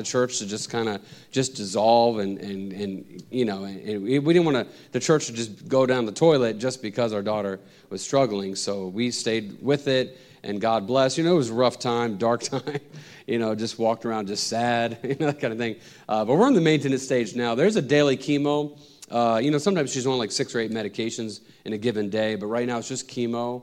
the church to just kind of just dissolve and, and, and you know and we didn't want to the church to just go down the toilet just because our daughter was struggling. So we stayed with it and god bless. You know it was a rough time dark time you know just walked around just sad you know that kind of thing. Uh, but we're in the maintenance stage now. There's a daily chemo. Uh, you know sometimes she's on like six or eight medications in a given day but right now it's just chemo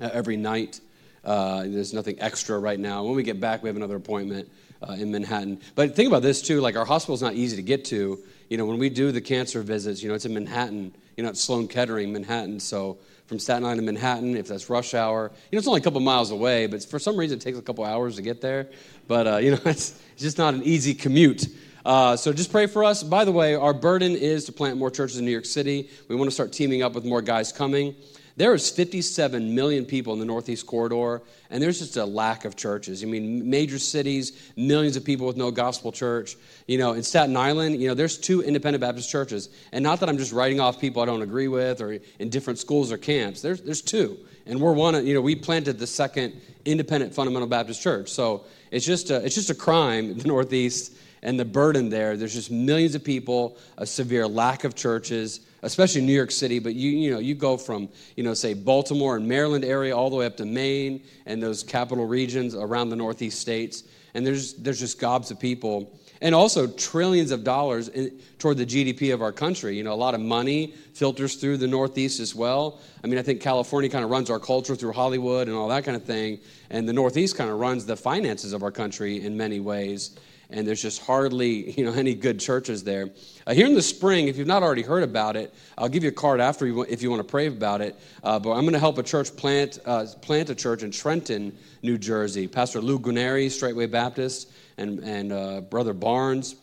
uh, every night. Uh, there's nothing extra right now. When we get back we have another appointment uh, in Manhattan. But think about this too: like our hospital's not easy to get to. You know, when we do the cancer visits, you know, it's in Manhattan. You know, it's Sloan Kettering, Manhattan. So from Staten Island to Manhattan, if that's rush hour, you know, it's only a couple miles away, but for some reason it takes a couple hours to get there. But uh, you know, it's, it's just not an easy commute. Uh, so just pray for us. By the way, our burden is to plant more churches in New York City. We want to start teaming up with more guys coming. There is 57 million people in the Northeast Corridor, and there's just a lack of churches. I mean, major cities, millions of people with no gospel church. You know, in Staten Island, you know, there's two independent Baptist churches. And not that I'm just writing off people I don't agree with or in different schools or camps. There's, there's two. And we're one, of, you know, we planted the second independent fundamental Baptist church. So it's just a, it's just a crime in the Northeast and the burden there. There's just millions of people, a severe lack of churches especially New York City, but you, you know, you go from, you know, say Baltimore and Maryland area all the way up to Maine and those capital regions around the Northeast states. And there's, there's just gobs of people. And also trillions of dollars in, toward the GDP of our country. You know, a lot of money filters through the Northeast as well. I mean, I think California kind of runs our culture through Hollywood and all that kind of thing. And the Northeast kind of runs the finances of our country in many ways and there's just hardly you know any good churches there. Uh, here in the spring, if you've not already heard about it, I'll give you a card after you, if you want to pray about it. Uh, but I'm going to help a church plant uh, plant a church in Trenton, New Jersey. Pastor Lou Guneri, Straightway Baptist, and and uh, Brother Barnes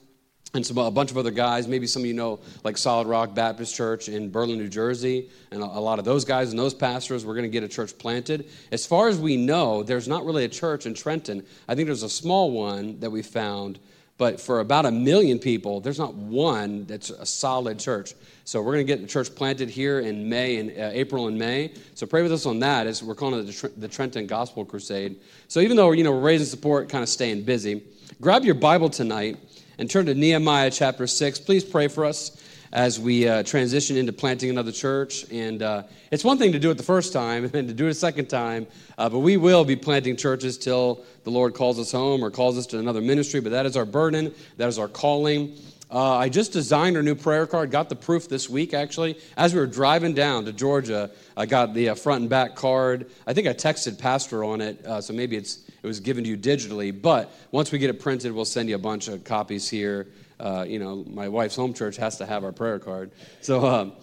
and some, a bunch of other guys. Maybe some of you know, like Solid Rock Baptist Church in Berlin, New Jersey, and a, a lot of those guys and those pastors. We're going to get a church planted. As far as we know, there's not really a church in Trenton. I think there's a small one that we found, but for about a million people, there's not one that's a solid church. So we're going to get the church planted here in May and uh, April and May. So pray with us on that as we're calling it the Trenton Gospel Crusade. So even though you know we're raising support, kind of staying busy, grab your Bible tonight and turn to Nehemiah chapter 6. Please pray for us as we uh, transition into planting another church. And uh, it's one thing to do it the first time and to do it a second time, uh, but we will be planting churches till the Lord calls us home or calls us to another ministry. But that is our burden, that is our calling. Uh, I just designed our new prayer card, got the proof this week actually. As we were driving down to Georgia, I got the uh, front and back card. I think I texted Pastor on it, uh, so maybe it's it was given to you digitally. But once we get it printed, we'll send you a bunch of copies here. Uh, you know, my wife's home church has to have our prayer card. So, um,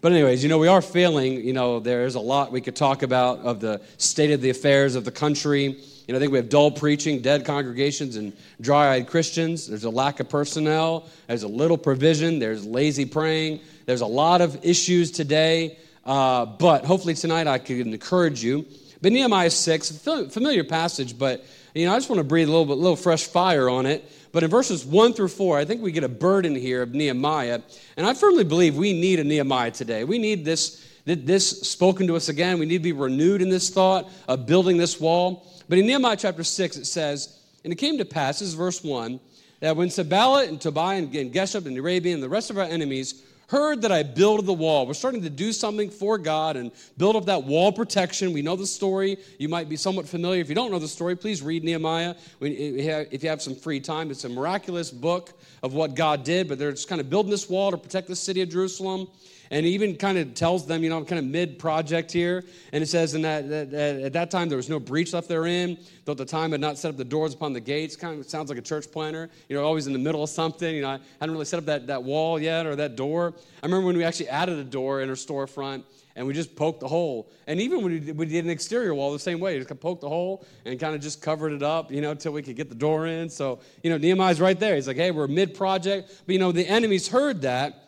but anyways, you know, we are failing. You know, there's a lot we could talk about of the state of the affairs of the country. You know, I think we have dull preaching, dead congregations, and dry eyed Christians. There's a lack of personnel. There's a little provision. There's lazy praying. There's a lot of issues today. Uh, but hopefully tonight I can encourage you but Nehemiah 6, familiar passage, but you know, I just want to breathe a little bit, little fresh fire on it. But in verses 1 through 4, I think we get a burden here of Nehemiah. And I firmly believe we need a Nehemiah today. We need this, this spoken to us again. We need to be renewed in this thought of building this wall. But in Nehemiah chapter 6, it says, And it came to pass, this is verse 1, that when Sanballat and Tobiah and Geshem and Arabian and the rest of our enemies heard that I build the wall. We're starting to do something for God and build up that wall protection. We know the story. You might be somewhat familiar. If you don't know the story, please read Nehemiah. If you have some free time, it's a miraculous book of what God did, but they're just kind of building this wall to protect the city of Jerusalem and even kind of tells them, you know, I'm kind of mid project here. And it says, in that, that, that, at that time there was no breach left therein, though at the time had not set up the doors upon the gates. Kind of sounds like a church planner, you know, always in the middle of something. You know, I hadn't really set up that, that wall yet or that door. I remember when we actually added a door in our storefront and we just poked the hole. And even when we did, we did an exterior wall the same way, just poked the hole and kind of just covered it up, you know, until we could get the door in. So, you know, Nehemiah's right there. He's like, hey, we're mid project. But, you know, the enemies heard that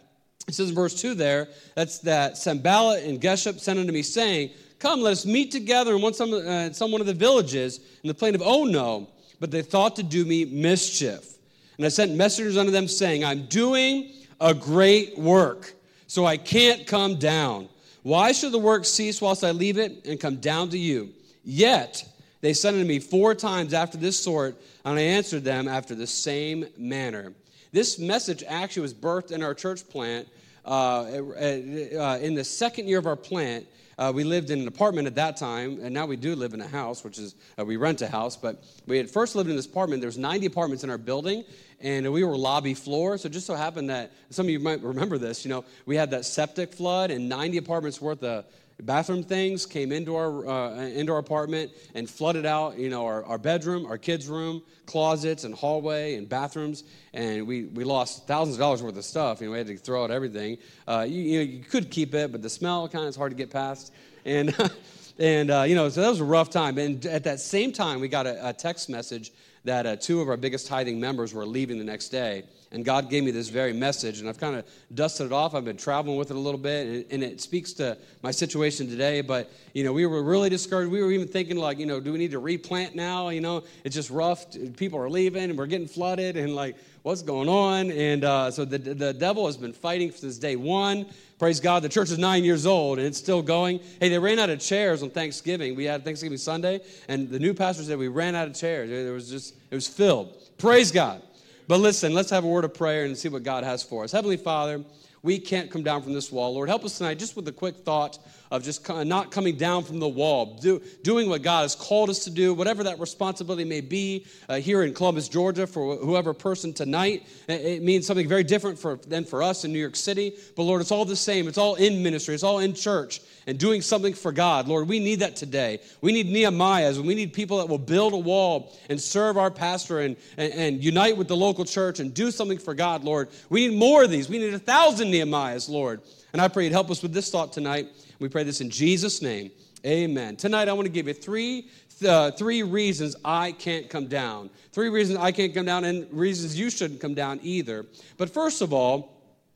it says in verse 2 there, that's that Sanballat and Geshem sent unto me, saying, Come, let us meet together in one, some, uh, some one of the villages in the plain of Ono. But they thought to do me mischief. And I sent messengers unto them, saying, I'm doing a great work, so I can't come down. Why should the work cease whilst I leave it and come down to you? Yet They sent unto me four times after this sort, and I answered them after the same manner. This message actually was birthed in our church plant in the second year of our plant. Uh, we lived in an apartment at that time, and now we do live in a house, which is uh, we rent a house. But we had first lived in this apartment. There was 90 apartments in our building, and we were lobby floor. So just so happened that some of you might remember this. You know, we had that septic flood, and 90 apartments worth of bathroom things came into our uh, into our apartment and flooded out you know our, our bedroom our kids room closets and hallway and bathrooms and we, we lost thousands of dollars worth of stuff. You know we had to throw out everything. Uh, you, you, know you could keep it but the smell kind of is hard to get past. And and uh, you know so that was a rough time. And at that same time we got a, a text message that uh, two of our biggest tithing members were leaving the next day and God gave me this very message, and I've kind of dusted it off. I've been traveling with it a little bit, and, and, it speaks to my situation today. But, you know, we were really discouraged. We were even thinking, like, you know, do we need to replant now? You know, it's just rough. People are leaving, and we're getting flooded, and, like, what's going on? And uh, so the, the devil has been fighting since day one. Praise God, the church is nine years old, and it's still going. Hey, they ran out of chairs on Thanksgiving. We had Thanksgiving Sunday, and the new pastor said we ran out of chairs. There was just, it was filled. Praise God. But listen, let's have a word of prayer and see what God has for us. Heavenly Father, we can't come down from this wall. Lord, help us tonight just with a quick thought of just not coming down from the wall, do, doing what God has called us to do, whatever that responsibility may be uh, here in Columbus, Georgia, for whoever person tonight. It means something very different for, than for us in New York City. But Lord, it's all the same. It's all in ministry, it's all in church and doing something for God. Lord, we need that today. We need Nehemiahs, and we need people that will build a wall and serve our pastor and, and, and unite with the local church and do something for God, Lord. We need more of these. We need a thousand Nehemiahs, Lord. And I pray you'd help us with this thought tonight. We pray this in Jesus' name. Amen. Tonight, I want to give you three, uh, three reasons I can't come down. Three reasons I can't come down, and reasons you shouldn't come down either. But first of all,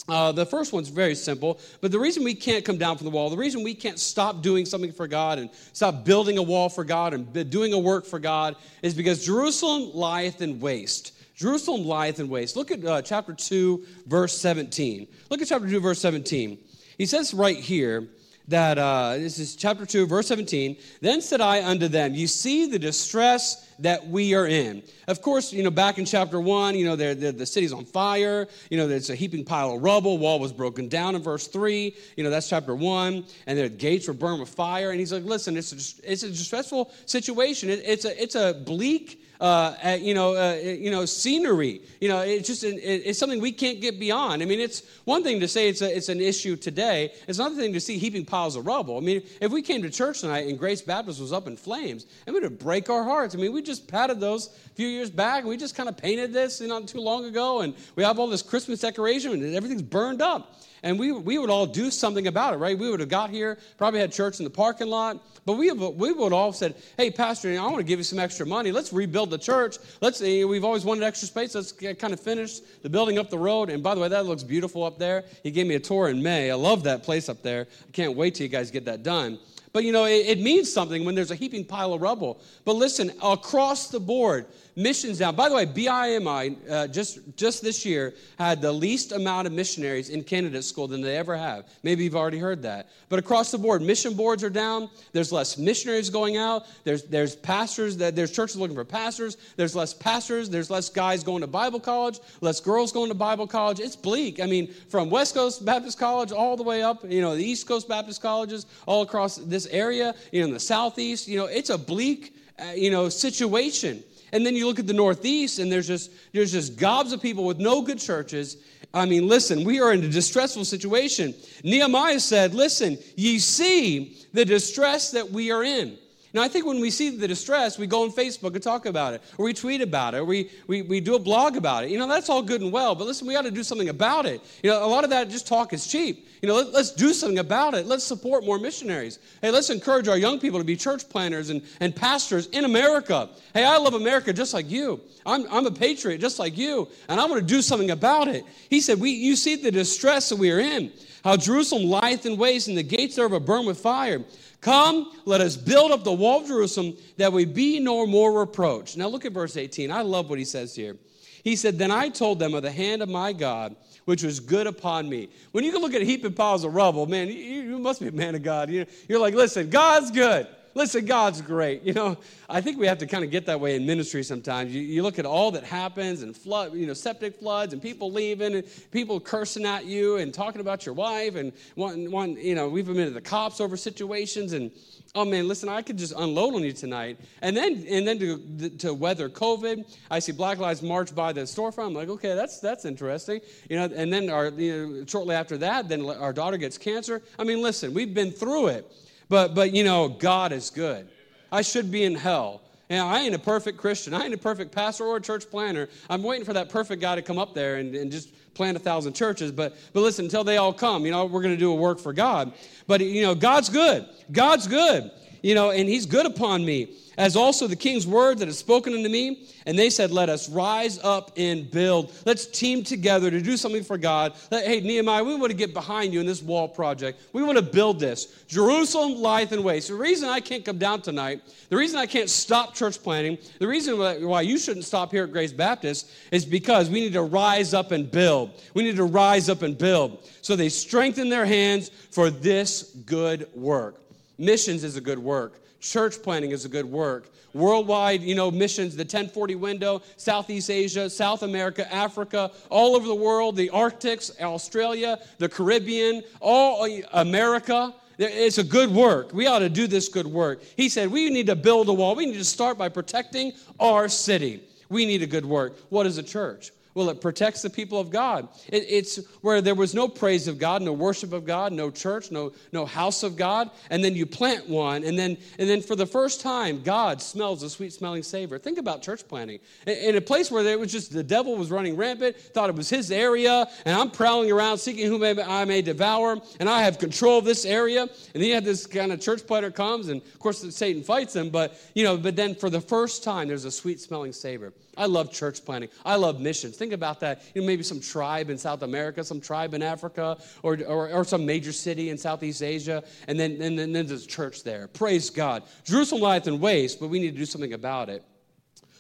uh, the first one's very simple, but the reason we can't come down from the wall, the reason we can't stop doing something for God and stop building a wall for God and doing a work for God is because Jerusalem lieth in waste. Jerusalem lieth in waste. Look at uh, chapter 2, verse 17. Look at chapter 2, verse 17. He says right here, that uh, this is chapter 2, verse 17. Then said I unto them, You see the distress that we are in. Of course, you know, back in chapter 1, you know, they're, they're, the city's on fire. You know, there's a heaping pile of rubble. Wall was broken down in verse 3. You know, that's chapter 1. And the gates were burned with fire. And he's like, Listen, it's a, it's a distressful situation. It, it's, a, it's a bleak uh, you know, uh, you know, scenery. You know, it's just an, it's something we can't get beyond. I mean, it's one thing to say it's a, it's an issue today. It's another thing to see heaping piles of rubble. I mean, if we came to church tonight and Grace Baptist was up in flames, it would break our hearts. I mean, we just patted those a few years back. We just kind of painted this you not too long ago, and we have all this Christmas decoration, and everything's burned up and we, we would all do something about it, right? We would have got here, probably had church in the parking lot, but we, we would all have said, hey, Pastor, I want to give you some extra money. Let's rebuild the church. Let's, eh, we've always wanted extra space. Let's kind of finish the building up the road. And by the way, that looks beautiful up there. He gave me a tour in May. I love that place up there. I can't wait till you guys get that done. But you know, it, it, means something when there's a heaping pile of rubble. But listen, across the board, missions down. By the way, BIMI uh, just, just this year had the least amount of missionaries in candidate school than they ever have. Maybe you've already heard that. But across the board, mission boards are down. There's less missionaries going out. There's, there's pastors, there's churches looking for pastors. There's less pastors. There's less guys going to Bible college, less girls going to Bible college. It's bleak. I mean, from West Coast Baptist College all the way up, you know, the East Coast Baptist colleges all across this area, you know, in the Southeast, you know, it's a bleak, uh, you know, situation. And then you look at the Northeast, and there's just there's just gobs of people with no good churches. I mean, listen, we are in a distressful situation. Nehemiah said, "Listen, ye see the distress that we are in." Now, I think when we see the distress, we go on Facebook and talk about it, or we tweet about it, or we, we, we do a blog about it. You know, that's all good and well, but listen, we got to do something about it. You know, a lot of that just talk is cheap. You know, let, us do something about it. Let's support more missionaries. Hey, let's encourage our young people to be church planners and, and pastors in America. Hey, I love America just like you. I'm, I'm a patriot just like you, and I want to do something about it. He said, we, You see the distress that we are in, how Jerusalem lieth in waste, and the gates thereof are burned with fire. Come, let us build up the wall of Jerusalem that we be no more reproached. Now look at verse 18. I love what he says here. He said, Then I told them of the hand of my God, which was good upon me. When you can look at a heap of piles of rubble, man, you, you must be a man of God. You, you're like, listen, God's good. Listen, God's great. You know, I think we have to kind of get that way in ministry sometimes. You, you look at all that happens and flood, you know, septic floods and people leaving and people cursing at you and talking about your wife and one, one you know, we've been to the cops over situations and oh man, listen, I could just unload on you tonight. And then and then to, to weather COVID, I see Black Lives March by the storefront. I'm like, okay, that's that's interesting. You know, and then our you know, shortly after that, then our daughter gets cancer. I mean, listen, we've been through it. But but you know, God is good. I should be in hell. And I ain't a perfect Christian. I ain't a perfect pastor or a church planner. I'm waiting for that perfect guy to come up there and, and just plant a thousand churches. But, but listen, until they all come, you know, we're going to do a work for God. But, you know, God's good. God's good, you know, and He's good upon me as also the king's word that is spoken unto me. And they said, Let us rise up and build. Let's team together to do something for God. Hey, Nehemiah, we want to get behind you in this wall project. We want to build this. Jerusalem lieth in waste. The reason I can't come down tonight, the reason I can't stop church planting, the reason why you shouldn't stop here at Grace Baptist is because we need to rise up and build. We need to rise up and build. So they strengthen their hands for this good work. Missions is a good work. Church planting is a good work. Worldwide, you know, missions, the 1040 window, Southeast Asia, South America, Africa, all over the world, the Arctics, Australia, the Caribbean, all uh, America. It's a good work. We ought to do this good work. He said, We need to build a wall. We need to start by protecting our city. We need a good work. What is a church? Well, it protects the people of God. It, it's where there was no praise of God, no worship of God, no church, no, no house of God. And then you plant one, and then, and then for the first time, God smells a sweet smelling savor. Think about church planting. In, in a place where there was just the devil was running rampant, thought it was his area, and I'm prowling around seeking whom I may devour, and I have control of this area. And then you have this kind of church planter comes, and of course, Satan fights him, but, you know, but then for the first time, there's a sweet smelling savor. I love church planting. I love missions. Think about that. You know, maybe some tribe in South America, some tribe in Africa, or, or, or some major city in Southeast Asia, and then, and then, then there's a church there. Praise God. Jerusalem lieth in waste, but we need to do something about it.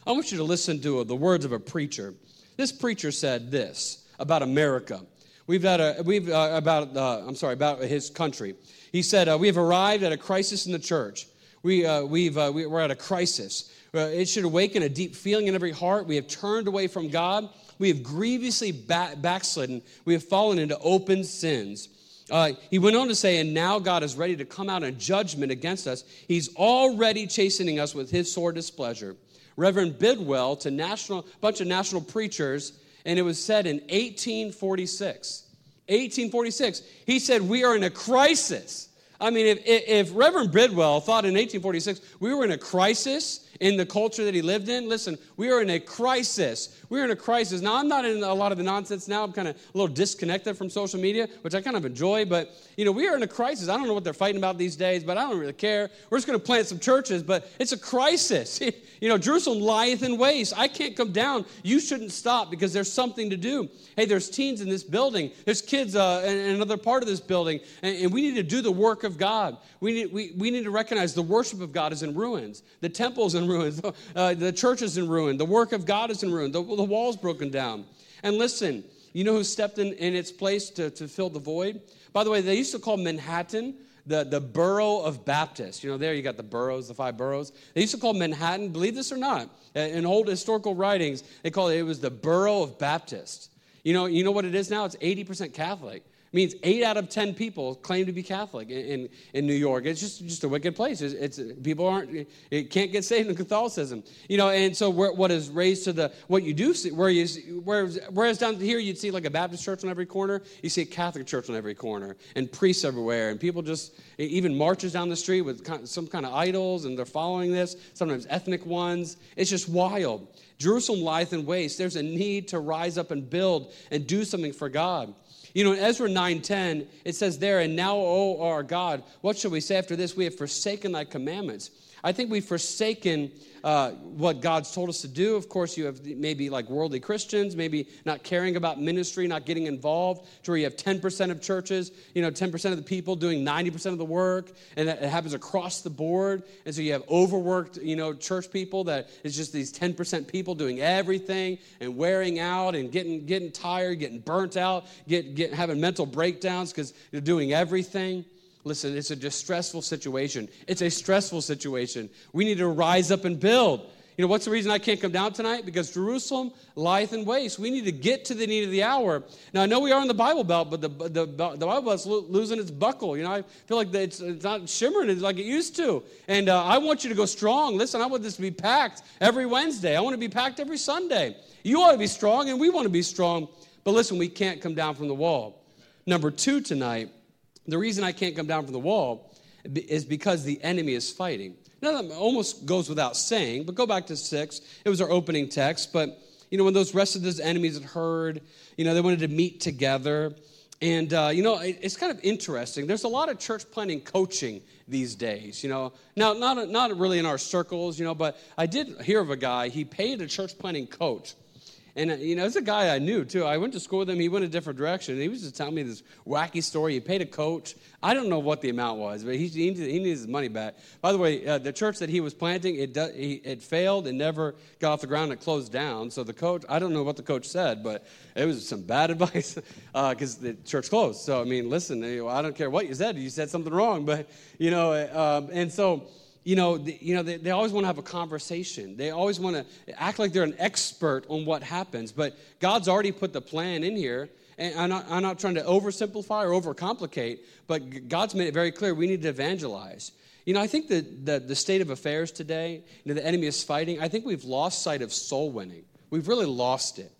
I want you to listen to the words of a preacher. This preacher said this about America. We've had a, we've, uh, about, uh, I'm sorry, about his country. He said, uh, We have arrived at a crisis in the church. We, uh, we've, uh, we, we're at a crisis. Uh, it should awaken a deep feeling in every heart. We have turned away from God. We have grievously back- backslidden. We have fallen into open sins. Uh, he went on to say, and now God is ready to come out in judgment against us. He's already chastening us with his sore displeasure. Reverend Bidwell to national bunch of national preachers, and it was said in 1846. 1846, he said, We are in a crisis. I mean, if, if Reverend Bidwell thought in 1846 we were in a crisis, in the culture that he lived in. Listen, we are in a crisis. We're in a crisis. Now, I'm not in a lot of the nonsense now. I'm kind of a little disconnected from social media, which I kind of enjoy. But, you know, we are in a crisis. I don't know what they're fighting about these days, but I don't really care. We're just going to plant some churches, but it's a crisis. you know, Jerusalem lieth in waste. I can't come down. You shouldn't stop because there's something to do. Hey, there's teens in this building. There's kids uh, in another part of this building. And, and we need to do the work of God. We need, we, we need to recognize the worship of God is in ruins. The temple's in ruins. Uh, the church is in ruin. The work of God is in ruin. The, the wall's broken down. And listen, you know who stepped in, in its place to, to fill the void? By the way, they used to call Manhattan the, the borough of Baptists. You know, there you got the boroughs, the five boroughs. They used to call Manhattan, believe this or not, uh, in old historical writings, they called it, it was the borough of Baptists. You know, you know what it is now? It's 80% Catholic means eight out of ten people claim to be Catholic in, in, in New York. It's just, just a wicked place. It's, it's, people aren't it can't get saved in Catholicism, you know. And so where, what is raised to the what you do see, where you whereas, whereas down here you'd see like a Baptist church on every corner, you see a Catholic church on every corner, and priests everywhere, and people just even marches down the street with some kind of idols, and they're following this. Sometimes ethnic ones. It's just wild. Jerusalem lieth in waste. There's a need to rise up and build and do something for God. You know, in Ezra 9:10, it says there, and now, O our God, what shall we say after this? We have forsaken thy commandments. I think we've forsaken uh, what God's told us to do. Of course, you have maybe like worldly Christians, maybe not caring about ministry, not getting involved, to where you have 10% of churches, you know, 10% of the people doing 90% of the work, and it happens across the board. And so you have overworked, you know, church people that it's just these 10% people doing everything and wearing out and getting, getting tired, getting burnt out, get, get, having mental breakdowns because you're doing everything. Listen, it's a distressful situation. It's a stressful situation. We need to rise up and build. You know, what's the reason I can't come down tonight? Because Jerusalem lieth in waste. We need to get to the need of the hour. Now, I know we are in the Bible Belt, but the, the, the Bible Belt's losing its buckle. You know, I feel like it's, it's not shimmering like it used to. And uh, I want you to go strong. Listen, I want this to be packed every Wednesday. I want to be packed every Sunday. You ought to be strong, and we want to be strong. But listen, we can't come down from the wall. Number two tonight, the reason I can't come down from the wall is because the enemy is fighting. Now, that almost goes without saying, but go back to six. It was our opening text. But, you know, when those rest of those enemies had heard, you know, they wanted to meet together. And, uh, you know, it's kind of interesting. There's a lot of church planting coaching these days, you know. Now, not, not really in our circles, you know, but I did hear of a guy, he paid a church planting coach and, uh, you know, it's a guy I knew, too. I went to school with him. He went a different direction. He was just telling me this wacky story. He paid a coach. I don't know what the amount was, but he, he, he needs his money back. By the way, uh, the church that he was planting, it, do, he, it failed and never got off the ground. It closed down. So the coach, I don't know what the coach said, but it was some bad advice because uh, the church closed. So, I mean, listen, I don't care what you said. You said something wrong. But, you know, um, and so you know, the, you know they, they always want to have a conversation. They always want to act like they're an expert on what happens. But God's already put the plan in here. And I'm not, I'm not trying to oversimplify or overcomplicate, but God's made it very clear we need to evangelize. You know, I think that the, the state of affairs today, you know, the enemy is fighting. I think we've lost sight of soul winning. We've really lost it.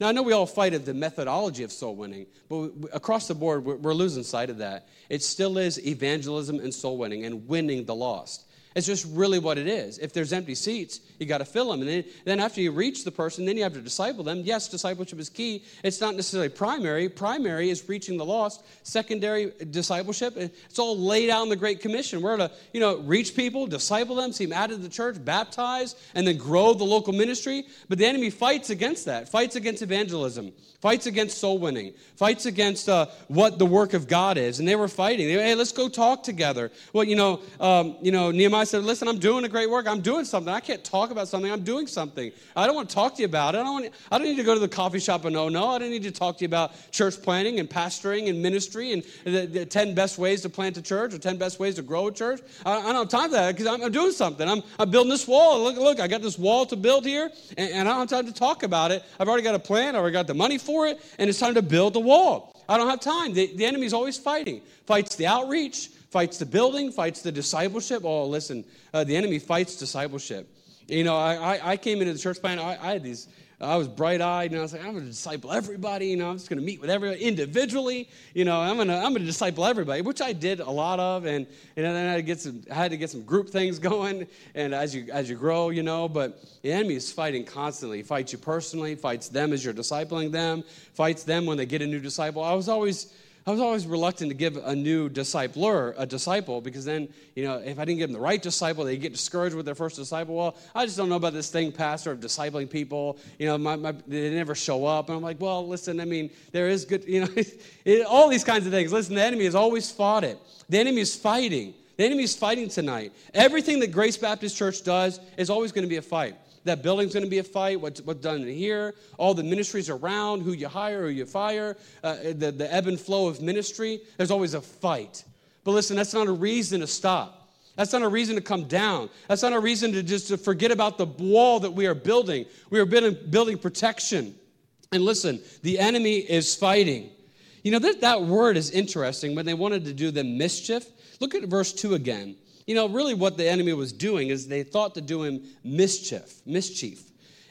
Now, I know we all fight of the methodology of soul winning, but across the board, we're losing sight of that. It still is evangelism and soul winning and winning the lost. It's just really what it is. If there's empty seats, you got to fill them. And then, then after you reach the person, then you have to disciple them. Yes, discipleship is key. It's not necessarily primary. Primary is reaching the lost. Secondary discipleship, it's all laid out in the Great Commission. We're to, you know, reach people, disciple them, see them added to the church, baptize, and then grow the local ministry. But the enemy fights against that, fights against evangelism, fights against soul winning, fights against uh, what the work of God is. And they were fighting. They, hey, let's go talk together. Well, you know, um, you know, Nehemiah said, listen, I'm doing a great work. I'm doing something. I can't talk about something. I'm doing something. I don't want to talk to you about it. I don't, want, I don't need to go to the coffee shop and no, no. I don't need to talk to you about church planning and pastoring and ministry and the, the 10 best ways to plant a church or 10 best ways to grow a church. I, I don't have time for that because I'm, I'm, doing something. I'm, I'm building this wall. Look, look, I got this wall to build here and, and I don't have time to talk about it. I've already got a plan. I've already got the money for it and it's time to build the wall. I don't have time. The, the enemy's always fighting. Fights the outreach, fights the building, fights the discipleship. Oh, listen, uh, the enemy fights discipleship. You know, I, I, I came into the church plan, I, I had these, I was bright eyed, and I was like, I'm going to disciple everybody. You know, I'm just going to meet with everybody individually. You know, I'm going to I'm going to disciple everybody, which I did a lot of, and, and then I had to get some I had to get some group things going. And as you as you grow, you know, but the enemy is fighting constantly. He fights you personally, fights them as you're discipling them, fights them when they get a new disciple. I was always I was always reluctant to give a new discipler a disciple because then, you know, if I didn't give them the right disciple, they get discouraged with their first disciple. Well, I just don't know about this thing, pastor, of discipling people. You know, my, my, they never show up. And I'm like, well, listen, I mean, there is good, you know, it, all these kinds of things. Listen, the enemy has always fought it. The enemy is fighting. The enemy is fighting tonight. Everything that Grace Baptist Church does is always going to be a fight. That building's going to be a fight. What's, what's done here, all the ministries around, who you hire, who you fire, uh, the, the ebb and flow of ministry. There's always a fight. But listen, that's not a reason to stop. That's not a reason to come down. That's not a reason to just to forget about the wall that we are building. We are building, building protection. And listen, the enemy is fighting. You know, that, that word is interesting. When they wanted to do them mischief, look at verse 2 again. You know, really what the enemy was doing is they thought to do him mischief, mischief.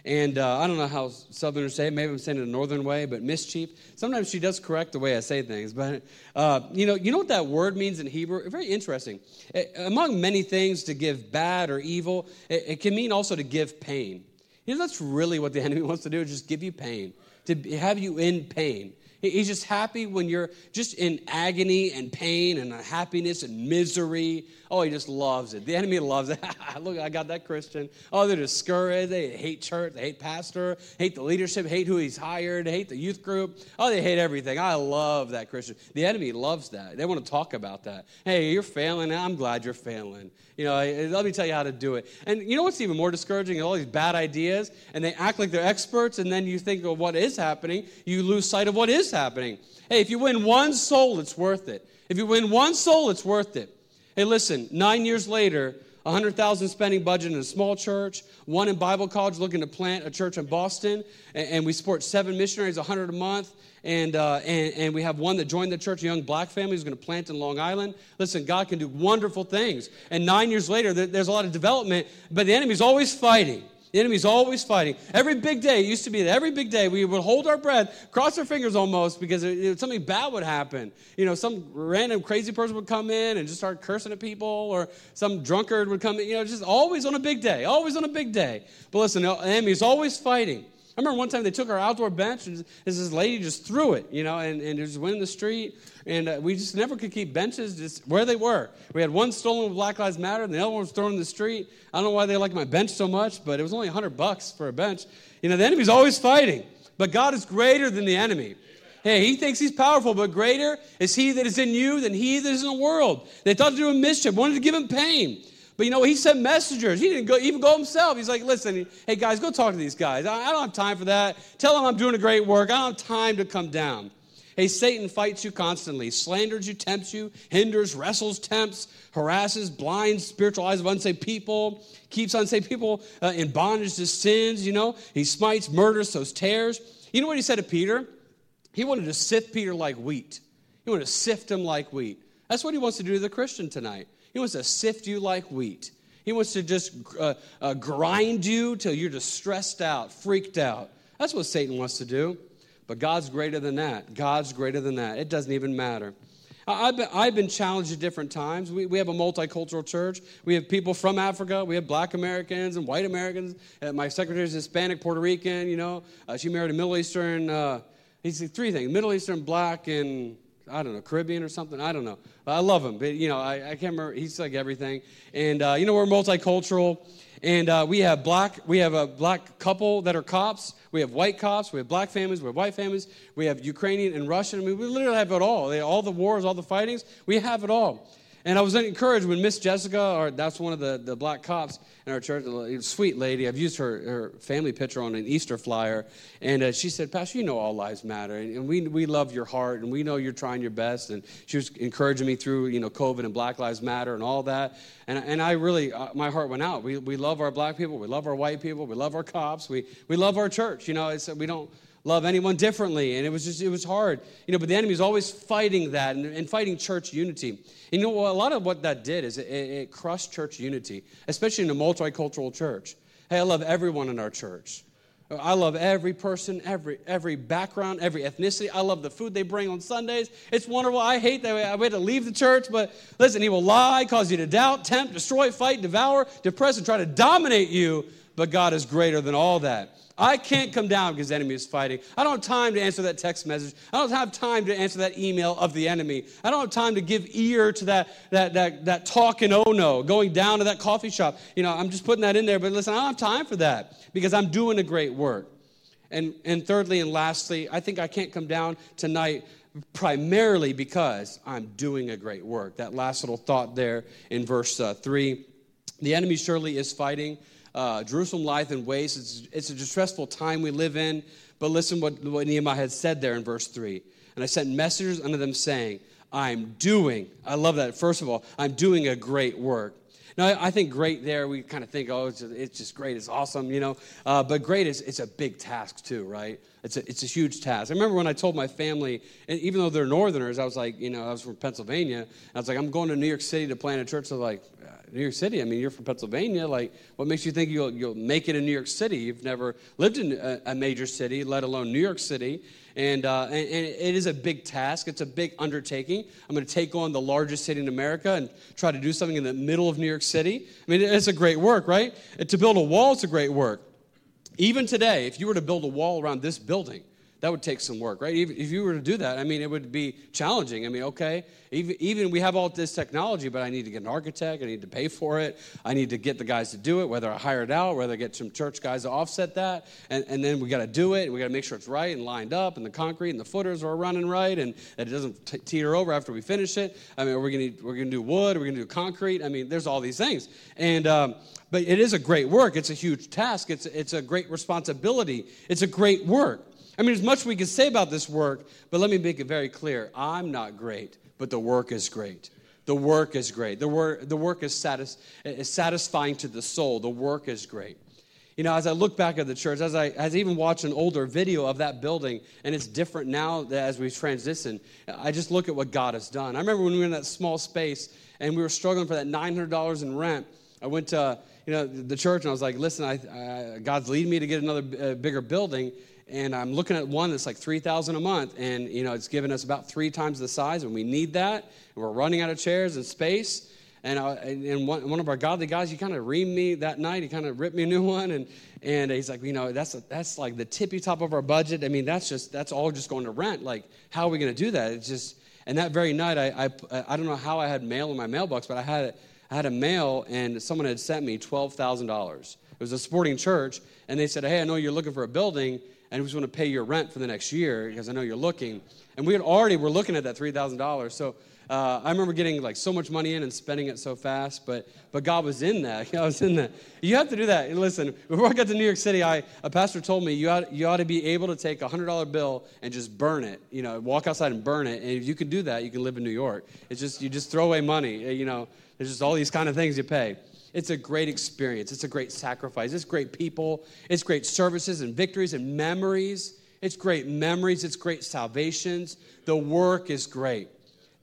And uh, I don't know how Southerners say it. Maybe I'm saying it a Northern way, but mischief. Sometimes she does correct the way I say things. But, uh, you know, you know what that word means in Hebrew? Very interesting. It, among many things, to give bad or evil, it, it can mean also to give pain. You know, that's really what the enemy wants to do, just give you pain, to have you in pain. He's just happy when you're just in agony and pain and unhappiness and misery. Oh, he just loves it. The enemy loves it. Look, I got that Christian. Oh, they're discouraged. They hate church. They hate pastor. Hate the leadership. Hate who he's hired. Hate the youth group. Oh, they hate everything. I love that Christian. The enemy loves that. They want to talk about that. Hey, you're failing. I'm glad you're failing. You know, let me tell you how to do it. And you know what's even more discouraging? All these bad ideas, and they act like they're experts, and then you think, of what is happening, you lose sight of what is happening. Hey, if you win one soul, it's worth it. If you win one soul, it's worth it. Hey, listen, nine years later, 100,000 spending budget in a small church, one in Bible college looking to plant a church in Boston, and, and we support seven missionaries, 100 a month, and, uh, and, and we have one that joined the church, a young black family who's going to plant in Long Island. Listen, God can do wonderful things. And nine years later, there's a lot of development, but the enemy's always fighting. The enemy's always fighting. Every big day, it used to be that every big day, we would hold our breath, cross our fingers almost, because it, it, something bad would happen. You know, some random crazy person would come in and just start cursing at people, or some drunkard would come in. You know, just always on a big day, always on a big day. But listen, the enemy's always fighting. I remember one time they took our outdoor bench and this lady just threw it, you know, and, and it just went in the street. And uh, we just never could keep benches just where they were. We had one stolen with Black Lives Matter and the other one was thrown in the street. I don't know why they like my bench so much, but it was only 100 bucks for a bench. You know, the enemy's always fighting, but God is greater than the enemy. Hey, he thinks he's powerful, but greater is he that is in you than he that is in the world. They thought to do him mischief, wanted to give him pain. But you know, he sent messengers. He didn't go, even go himself. He's like, listen, hey guys, go talk to these guys. I, don't have time for that. Tell them I'm doing a great work. I don't have time to come down. Hey, Satan fights you constantly, slanders you, tempts you, hinders, wrestles, tempts, harasses, blinds spiritual eyes of unsaved people, keeps unsaved people uh, in bondage to sins, you know. He smites, murders, sows tares. You know what he said to Peter? He wanted to sift Peter like wheat. He wanted to sift him like wheat. That's what he wants to do to the Christian tonight. He wants to sift you like wheat. He wants to just uh, uh, grind you till you're just stressed out, freaked out. That's what Satan wants to do. But God's greater than that. God's greater than that. It doesn't even matter. I've been, I've been challenged at different times. We, we have a multicultural church. We have people from Africa. We have black Americans and white Americans. Uh, my secretary is Hispanic, Puerto Rican, you know. Uh, she married a Middle Eastern, uh, he's three things Middle Eastern, black, and I don't know, Caribbean or something. I don't know. I love him, but you know, I, I can't remember. He's like everything, and uh, you know, we're multicultural, and uh, we have black. We have a black couple that are cops. We have white cops. We have black families. We have white families. We have Ukrainian and Russian. I mean, we literally have it all. All the wars, all the fightings. We have it all. And I was encouraged when Miss Jessica, or that's one of the, the black cops in our church, a sweet lady. I've used her, her family picture on an Easter flyer. And uh, she said, Pastor, you know all lives matter. And, and, we, we love your heart, and we know you're trying your best. And she was encouraging me through, you know, COVID and Black Lives Matter and all that. And, and I really, uh, my heart went out. We, we love our black people. We love our white people. We love our cops. We, we love our church. You know, it's, we don't love anyone differently. And it was just, it was hard. You know, but the enemy is always fighting that and, and fighting church unity. And you know, a lot of what that did is it, it crushed church unity, especially in a multicultural church. Hey, I love everyone in our church. I love every person, every every background, every ethnicity. I love the food they bring on Sundays. It's wonderful. I hate that I had to leave the church, but listen, he will lie, cause you to doubt, tempt, destroy, fight, devour, depress, and try to dominate you. But God is greater than all that. I can't come down because the enemy is fighting. I don't have time to answer that text message. I don't have time to answer that email of the enemy. I don't have time to give ear to that, that, that, that talk and oh no, going down to that coffee shop. You know, I'm just putting that in there, but listen, I don't have time for that because I'm doing a great work. And, and thirdly and lastly, I think I can't come down tonight primarily because I'm doing a great work. That last little thought there in verse uh, 3. The enemy surely is fighting uh, Jerusalem lies in waste. It's, it's a distressful time we live in. But listen what, what Nehemiah had said there in verse 3. And I sent messengers unto them saying, I'm doing, I love that. First of all, I'm doing a great work. Now, I think great there, we kind of think, oh, it's just, it's just great, it's awesome, you know. Uh, but great is it's a big task too, right? It's a, it's a huge task. I remember when I told my family, and even though they're Northerners, I was like, you know, I was from Pennsylvania. I was like, I'm going to New York City to plant a church. They're like, New York City? I mean, you're from Pennsylvania. Like, what makes you think you'll, you'll make it in New York City? You've never lived in a, a major city, let alone New York City. And, uh, and, and, it is a big task. It's a big undertaking. I'm going to take on the largest city in America and try to do something in the middle of New York City. I mean, it's a great work, right? And to build a wall, it's a great work. Even today, if you were to build a wall around this building, that would take some work, right? If you were to do that, I mean, it would be challenging. I mean, okay, even, we have all this technology, but I need to get an architect, I need to pay for it, I need to get the guys to do it, whether I hire it out, whether I get some church guys to offset that, and, and then we got to do it, and we got to make sure it's right and lined up, and the concrete and the footers are running right, and that it doesn't teeter over after we finish it. I mean, we're gonna we're gonna do wood, we're gonna do concrete. I mean, there's all these things, and um, but it is a great work. It's a huge task. It's it's a great responsibility. It's a great work. I mean, there's much we can say about this work, but let me make it very clear. I'm not great, but the work is great. The work is great. The work, the work is, satis- is satisfying to the soul. The work is great. You know, as I look back at the church, as I, as I even watch an older video of that building, and it's different now as we transition, I just look at what God has done. I remember when we were in that small space and we were struggling for that $900 in rent. I went to, you know, the church and I was like, listen, I, I, God's leading me to get another uh, bigger building and I'm looking at one that's like 3000 a month and you know it's given us about three times the size and we need that. And we're running out of chairs and space. And, uh, I, and one, one, of our godly guys he kind of reamed me that night. He kind of ripped me a new one and, and he's like you know that's, that's like the tippy top of our budget. I mean that's just that's all just going to rent. Like how are we going to do that? It's just and that very night I, I, I don't know how i had mail in my mailbox but i had, I had a mail and someone had sent me $12000 it was a sporting church and they said hey i know you're looking for a building and who's going to pay your rent for the next year because I know you're looking. And we had already were looking at that $3,000. So uh, I remember getting like so much money in and spending it so fast, but but God was in that. I was in that. You have to do that. Listen, before I got to New York City, I a pastor told me you ought, you ought to be able to take a hundred dollar bill and just burn it. You know, walk outside and burn it. And if you can do that, you can live in New York. It's just you just throw away money. You know, there's just all these kind of things you pay. It's a great experience. It's a great sacrifice. It's great people. It's great services and victories and memories. It's great memories. It's great salvations. The work is great.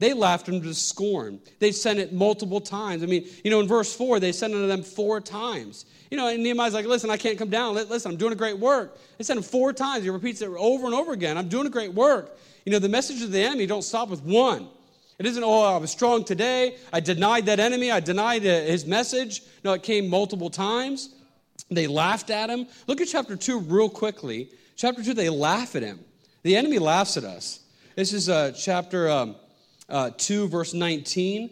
They laughed him to scorn. They sent it multiple times. I mean, you know, in verse 4, they sent it to them four times. You know, and Nehemiah's like, listen, I can't come down. Listen, I'm doing a great work. They sent him four times. He repeats it over and over again. I'm doing a great work. You know, the message of the enemy don't stop with one. It isn't, oh, I was strong today. I denied that enemy. I denied his message. No, it came multiple times. They laughed at him. Look at chapter 2 real quickly. Chapter 2, they laugh at him. The enemy laughs at us. This is uh, chapter um, uh, 2, verse 19.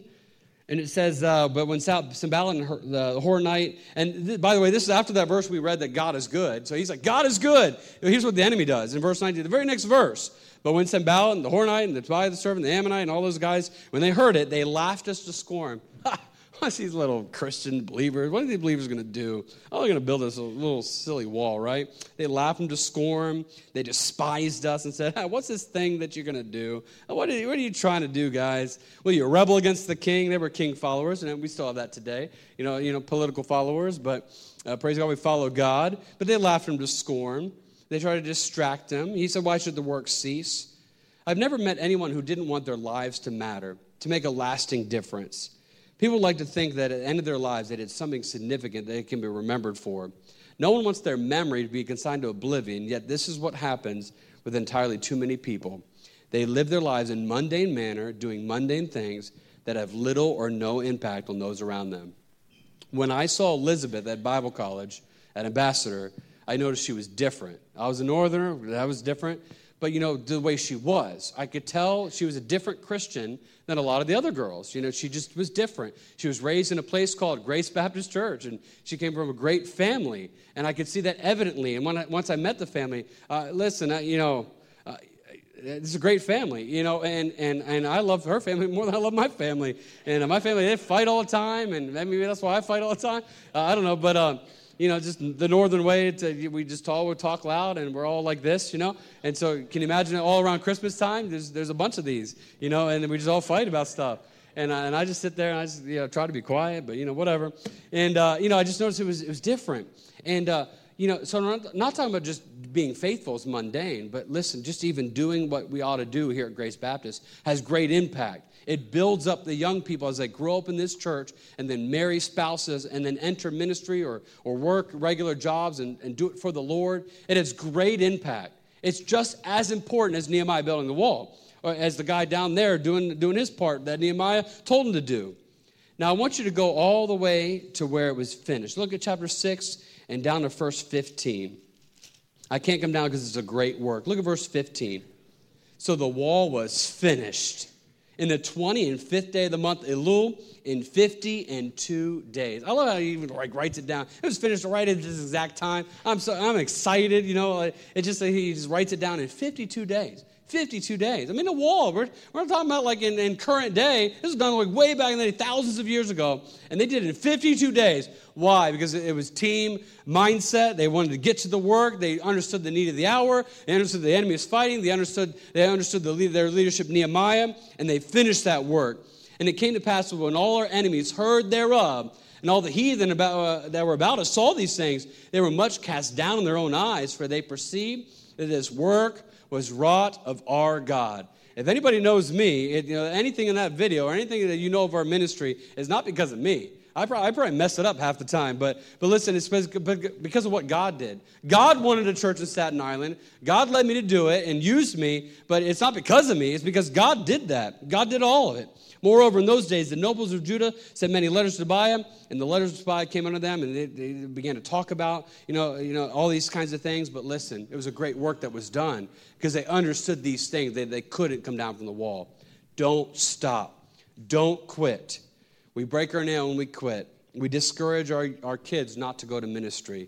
And it says, uh, but when Sanballat and her, the Horonite, and th- by the way, this is after that verse we read that God is good. So he's like, God is good. Here's what the enemy does in verse 19, the very next verse. But when Sanballat and the Horonite and the Tobiah the servant, the Ammonite, and all those guys, when they heard it, they laughed us to scorn. What's these little Christian believers? What are these believers going to do? Oh, they're going to build us a little silly wall, right? They laughed them to scorn. They despised us and said, What's this thing that you're going to do? What are, you, what are you trying to do, guys? Well, you rebel against the king. They were king followers, and we still have that today. You know, you know political followers, but uh, praise God, we follow God. But they laughed him to scorn. They try to distract him. He said, Why should the work cease? I've never met anyone who didn't want their lives to matter, to make a lasting difference. People like to think that at the end of their lives they did something significant that they can be remembered for. No one wants their memory to be consigned to oblivion, yet this is what happens with entirely too many people. They live their lives in mundane manner, doing mundane things that have little or no impact on those around them. When I saw Elizabeth at Bible college, at Ambassador, I noticed she was different. I was a northerner, that was different. But you know, the way she was, I could tell she was a different Christian than a lot of the other girls. You know, she just was different. She was raised in a place called Grace Baptist Church, and she came from a great family. And I could see that evidently. And when I, once I met the family, uh, listen, I, you know, uh, it's a great family, you know, and, and, and I love her family more than I love my family. And my family, they fight all the time, and maybe that's why I fight all the time. Uh, I don't know, but um, you know, just the northern way to, we just all we talk loud and we're all like this, you know. And so, can you imagine all around Christmas time? There's, there's a bunch of these, you know, and we just all fight about stuff. And I, and I just sit there and I just, you know, try to be quiet, but, you know, whatever. And, uh, you know, I just noticed it was, it was different. And, uh, you know, so not, not talking about just being faithful is mundane, but listen, just even doing what we ought to do here at Grace Baptist has great impact. It builds up the young people as they grow up in this church and then marry spouses and then enter ministry or, or work regular jobs and, and do it for the Lord. It has great impact. It's just as important as Nehemiah building the wall, or as the guy down there doing, doing his part that Nehemiah told him to do. Now, I want you to go all the way to where it was finished. Look at chapter 6 and down to verse 15. I can't come down because it's a great work. Look at verse 15. So the wall was finished in the 20 and 5th day of the month, Elul, in 50 and two days. I love how he even like writes it down. It was finished right at this exact time. I'm so I'm excited, you know. It just he just writes it down in 52 days. 52 days. I mean, the wall, we're, we're not talking about like in, in current day. This was done like way back in the day, thousands of years ago. And they did it in 52 days. Why? Because it was team mindset. They wanted to get to the work. They understood the need of the hour. They understood the enemy was fighting. They understood, they understood the, their leadership, Nehemiah, and they finished that work. And it came to pass when all our enemies heard thereof, and all the heathen about, uh, that were about us saw these things, they were much cast down in their own eyes, for they perceived that this work was wrought of our God. If anybody knows me, it, you know, anything in that video or anything that you know of our ministry is not because of me. I probably, I probably mess it up half the time, but, but listen, it's because of what God did. God wanted a church in Staten Island. God led me to do it and used me, but it's not because of me. It's because God did that. God did all of it. Moreover, in those days, the nobles of Judah sent many letters to Tobiah, and the letters to Tobiah came unto them, and they, they, began to talk about, you know, you know, all these kinds of things. But listen, it was a great work that was done because they understood these things. They, they couldn't come down from the wall. Don't stop. Don't quit. We break our nail and we quit. We discourage our, our kids not to go to ministry.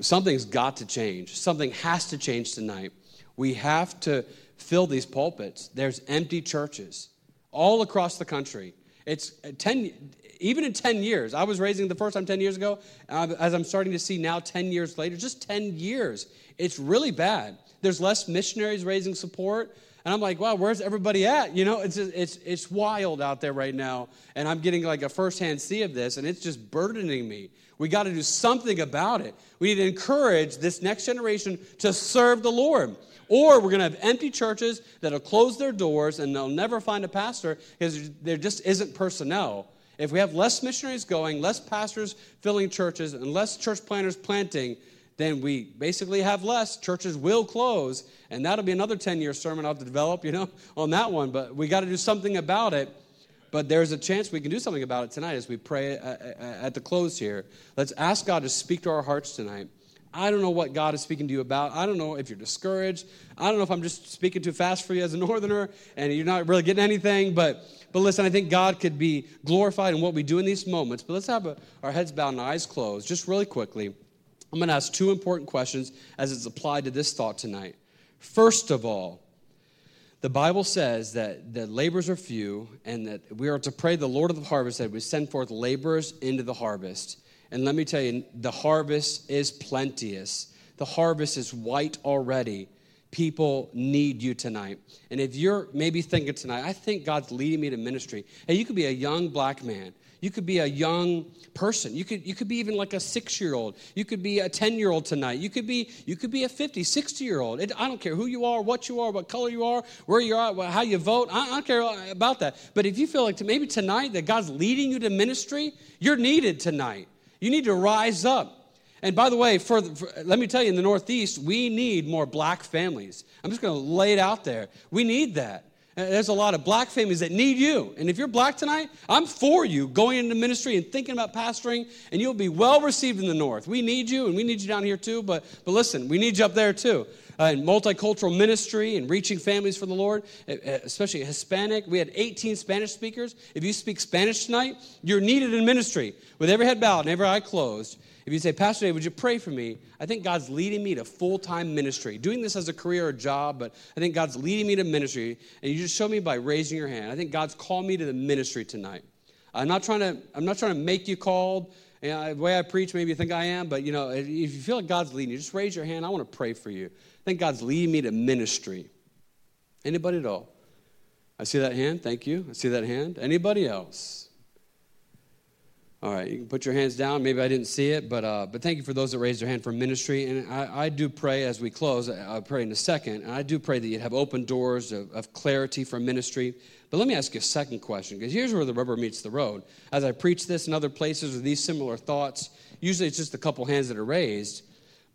Something's got to change. Something has to change tonight. We have to fill these pulpits. There's empty churches all across the country. It's uh, 10, even in 10 years. I was raising the first time 10 years ago, as I'm starting to see now 10 years later, just 10 years. It's really bad. There's less missionaries raising support. And I'm like, wow, where's everybody at? You know, it's, it's, it's wild out there right now. And I'm getting like a firsthand see of this, and it's just burdening me. We got to do something about it. We need to encourage this next generation to serve the Lord. Or we're going to have empty churches that'll close their doors and they'll never find a pastor because there just isn't personnel. If we have less missionaries going, less pastors filling churches, and less church planters planting, then we basically have less. Churches will close, and that'll be another 10 year sermon I'll have to develop, you know, on that one. But we got to do something about it. But there's a chance we can do something about it tonight as we pray uh, uh, uh, at the close here. Let's ask God to speak to our hearts tonight. I don't know what God is speaking to you about. I don't know if you're discouraged. I don't know if I'm just speaking too fast for you as a northerner and you're not really getting anything. But, but listen, I think God could be glorified in what we do in these moments. But let's have a, our heads bowed and eyes closed just really quickly. I'm going to ask two important questions as it's applied to this thought tonight. First of all, the Bible says that the laborers are few and that we are to pray the Lord of the harvest that we send forth laborers into the harvest. And let me tell you, the harvest is plenteous. The harvest is white already. People need you tonight. And if you're maybe thinking tonight, I think God's leading me to ministry. Hey, you could be a young black man. You could be a young person. You could, you could be even like a six year old. You could be a 10 year old tonight. You could be, you could be a 50, 60 year old. I don't care who you are, what you are, what color you are, where you are, how you vote. I, I don't care about that. But if you feel like maybe tonight that God's leading you to ministry, you're needed tonight. You need to rise up. And by the way, for, for, let me tell you, in the Northeast, we need more black families. I'm just going to lay it out there. We need that. There's a lot of black families that need you. And if you're black tonight, I'm for you going into ministry and thinking about pastoring, and you'll be well received in the North. We need you, and we need you down here too. But, but listen, we need you up there too. Uh, in multicultural ministry and reaching families for the Lord, especially Hispanic. We had 18 Spanish speakers. If you speak Spanish tonight, you're needed in ministry. With every head bowed and every eye closed, if you say, Pastor Dave, would you pray for me? I think God's leading me to full time ministry. Doing this as a career or job, but I think God's leading me to ministry. And you just show me by raising your hand. I think God's called me to the ministry tonight. I'm not trying to, I'm not trying to make you called. The way I preach, maybe you think I am, but you know, if you feel like God's leading you, just raise your hand. I want to pray for you. I think God's leading me to ministry. Anybody at all? I see that hand. Thank you. I see that hand. Anybody else? All right, you can put your hands down. Maybe I didn't see it, but, uh, but thank you for those that raised their hand for ministry. And I, I do pray as we close, I'll pray in a second, and I do pray that you'd have open doors of, of clarity for ministry. But let me ask you a second question, because here's where the rubber meets the road. As I preach this in other places with these similar thoughts, usually it's just a couple hands that are raised,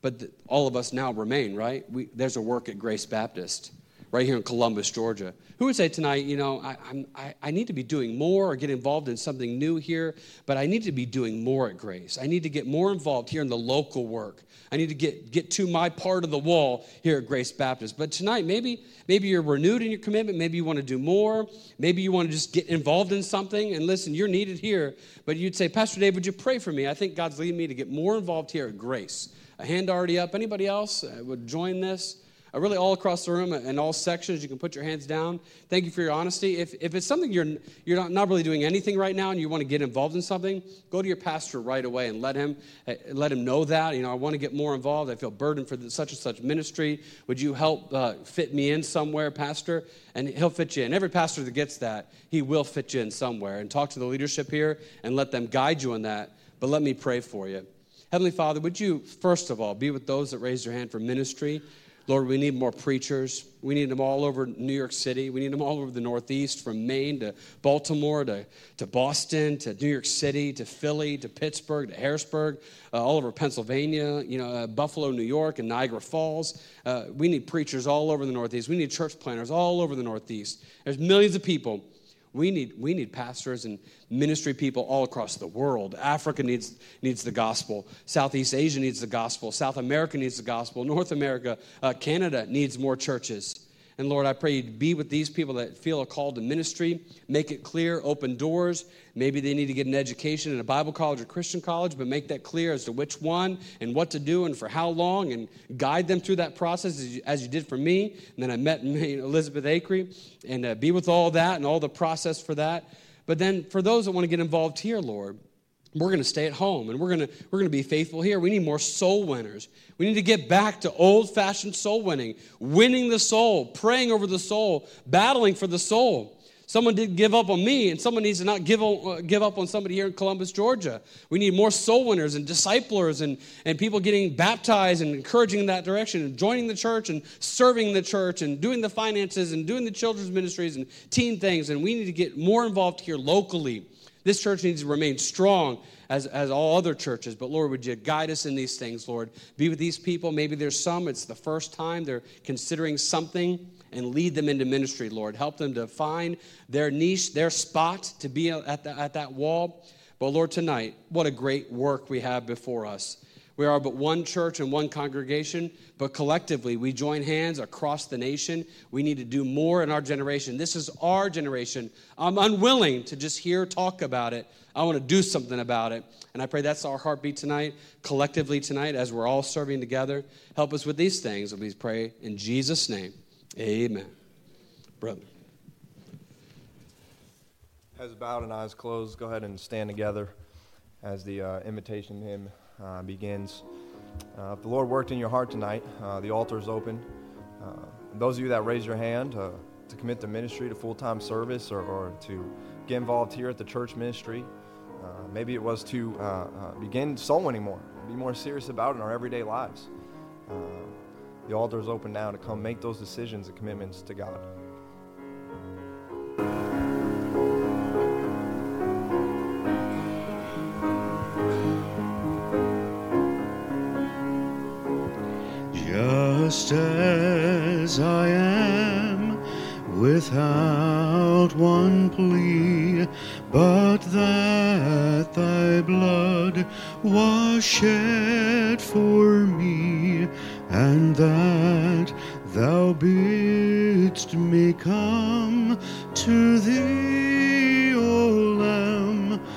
but the, all of us now remain, right? We, there's a work at Grace Baptist right here in Columbus, Georgia. Who would say tonight, you know, I, I, I need to be doing more or get involved in something new here, but I need to be doing more at Grace. I need to get more involved here in the local work. I need to get, get to my part of the wall here at Grace Baptist. But tonight, maybe, maybe you're renewed in your commitment. Maybe you want to do more. Maybe you want to just get involved in something. And listen, you're needed here. But you'd say, Pastor Dave, would you pray for me? I think God's leading me to get more involved here at Grace. A hand already up. Anybody else uh, would join this? Really all across the room and all sections. You can put your hands down. Thank you for your honesty. If, if it's something you're, you're not, not really doing anything right now and you want to get involved in something, go to your pastor right away and let him, uh, let him know that. You know, I want to get more involved. I feel burdened for such and such ministry. Would you help uh, fit me in somewhere, pastor? And he'll fit you in. Every pastor that gets that, he will fit you in somewhere. And talk to the leadership here and let them guide you in that. But let me pray for you. Heavenly Father, would you, first of all, be with those that raise their hand for ministry? Lord, we need more preachers. We need them all over New York City. We need them all over the Northeast, from Maine to Baltimore to, to Boston to New York City to Philly to Pittsburgh to Harrisburg, uh, all over Pennsylvania, you know, uh, Buffalo, New York, and Niagara Falls. Uh, we need preachers all over the Northeast. We need church planners all over the Northeast. There's millions of people we need, we need pastors and ministry people all across the world. Africa needs, needs the gospel. Southeast Asia needs the gospel. South America needs the gospel. North America, uh, Canada needs more churches. And Lord, I pray you be with these people that feel a call to ministry. Make it clear, open doors. Maybe they need to get an education in a Bible college or Christian college, but make that clear as to which one and what to do and for how long and guide them through that process as you, as you did for me. And then I met Elizabeth Acree and uh, be with all that and all the process for that. But then for those that want to get involved here, Lord, we're going to stay at home and we're going to we're going to be faithful here. We need more soul winners. We need to get back to old fashioned soul winning winning the soul praying over the soul battling for the soul. Someone did give up on me and someone needs to not give, uh, give up on somebody here in columbus georgia. We need more soul winners and disciplers and, and people getting baptized and encouraging in that direction and joining the church and serving the church and doing the finances and doing the children's ministries and teen things. And we need to get more involved here locally this church needs to remain strong as, as all other churches. But Lord, would you guide us in these things, Lord? Be with these people. Maybe there's some, it's the first time they're considering something and lead them into ministry, Lord. Help them to find their niche, their spot to be at, the, at that wall. But Lord, tonight, what a great work we have before us. We are but one church and one congregation, but collectively we join hands across the nation. We need to do more in our generation. This is our generation. I'm unwilling to just hear talk about it. I want to do something about it. And I pray that's our heartbeat tonight, collectively tonight, as we're all serving together. Help us with these things. We pray in Jesus' name. Amen. Brother. Heads bowed and eyes closed. Go ahead and stand together as the uh, invitation hymn uh, begins. Uh, if the Lord worked in your heart tonight, uh, the altar is open. Uh, those of you that raise your hand uh, to commit to ministry, to full time service, or, or, to get involved here at the church ministry, maybe it was to begin soul winning more, be more serious about it in our everyday lives. the altar is open now to come make those decisions and commitments to God. Just as I am, without one plea, but that thy blood was shed for me, and that thou bidst me come to thee.